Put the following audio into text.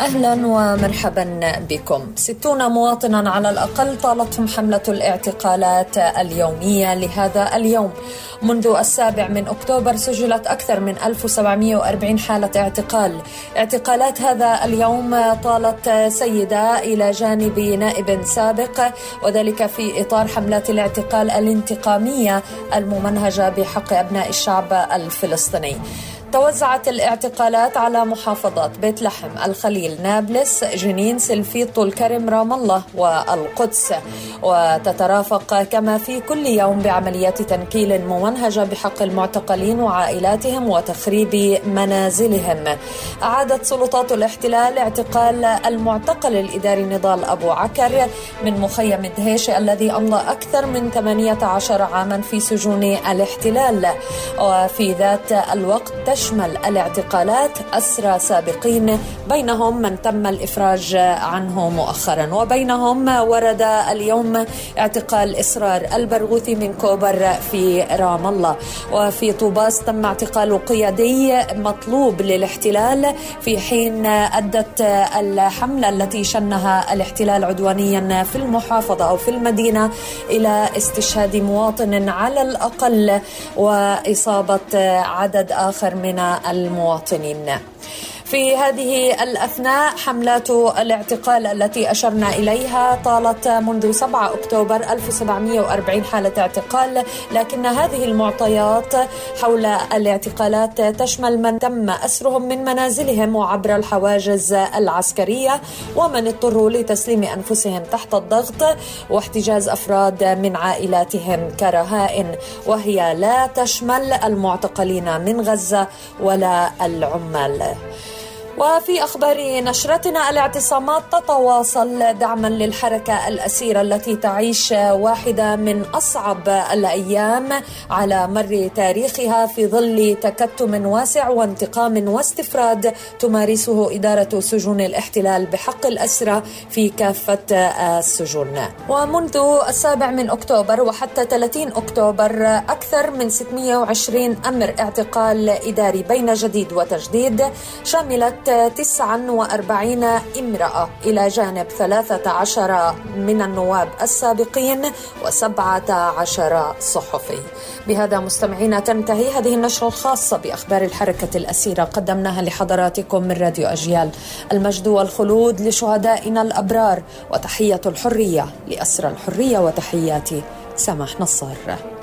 أهلا ومرحبا بكم. ستون مواطنا على الأقل طالتهم حملة الاعتقالات اليومية لهذا اليوم. منذ السابع من أكتوبر سجلت أكثر من 1740 حالة اعتقال. اعتقالات هذا اليوم طالت سيدة إلى جانب نائب سابق وذلك في إطار حملات الاعتقال الانتقامية الممنهجة بحق أبناء الشعب الفلسطيني. توزعت الاعتقالات على محافظات بيت لحم الخليل نابلس جنين سلفيط طول كرم رام الله والقدس. وتترافق كما في كل يوم بعمليات تنكيل ممنهجة بحق المعتقلين وعائلاتهم وتخريب منازلهم. أعادت سلطات الاحتلال اعتقال المعتقل الإداري نضال أبو عكر من مخيم دهيش الذي أمضى أكثر من 18 عاما في سجون الاحتلال. وفي ذات الوقت تشمل الاعتقالات أسرى سابقين بينهم من تم الإفراج عنه مؤخرا وبينهم ورد اليوم اعتقال إسرار البرغوثي من كوبر في رام الله. وفي طوباس تم اعتقال قيادي مطلوب للاحتلال. في حين أدت الحملة التي شنها الاحتلال عدوانيا في المحافظة أو في المدينة إلى استشهاد مواطن على الأقل وإصابة عدد آخر من من المواطنين. في هذه الأثناء حملات الاعتقال التي أشرنا إليها طالت منذ 7 أكتوبر 1740 حالة اعتقال لكن هذه المعطيات حول الاعتقالات تشمل من تم أسرهم من منازلهم وعبر الحواجز العسكرية ومن اضطروا لتسليم أنفسهم تحت الضغط واحتجاز أفراد من عائلاتهم كرهائن وهي لا تشمل المعتقلين من غزة ولا العمال. وفي أخبار نشرتنا الاعتصامات تتواصل دعما للحركة الأسيرة التي تعيش واحدة من أصعب الأيام على مر تاريخها في ظل تكتم واسع وانتقام واستفراد تمارسه إدارة سجون الاحتلال بحق الأسرى في كافة السجون. ومنذ السابع من أكتوبر وحتى 30 أكتوبر أكثر من 620 أمر اعتقال إداري بين جديد وتجديد شملت 49 امرأة. إلى جانب 13 من النواب السابقين و17 صحفي. بهذا مستمعينا تنتهي هذه النشرة الخاصة بأخبار الحركة الأسيرة. قدمناها لحضراتكم من راديو أجيال. المجد والخلود لشهدائنا الأبرار وتحية الحرية لأسرى الحرية وتحياتي سماح نصار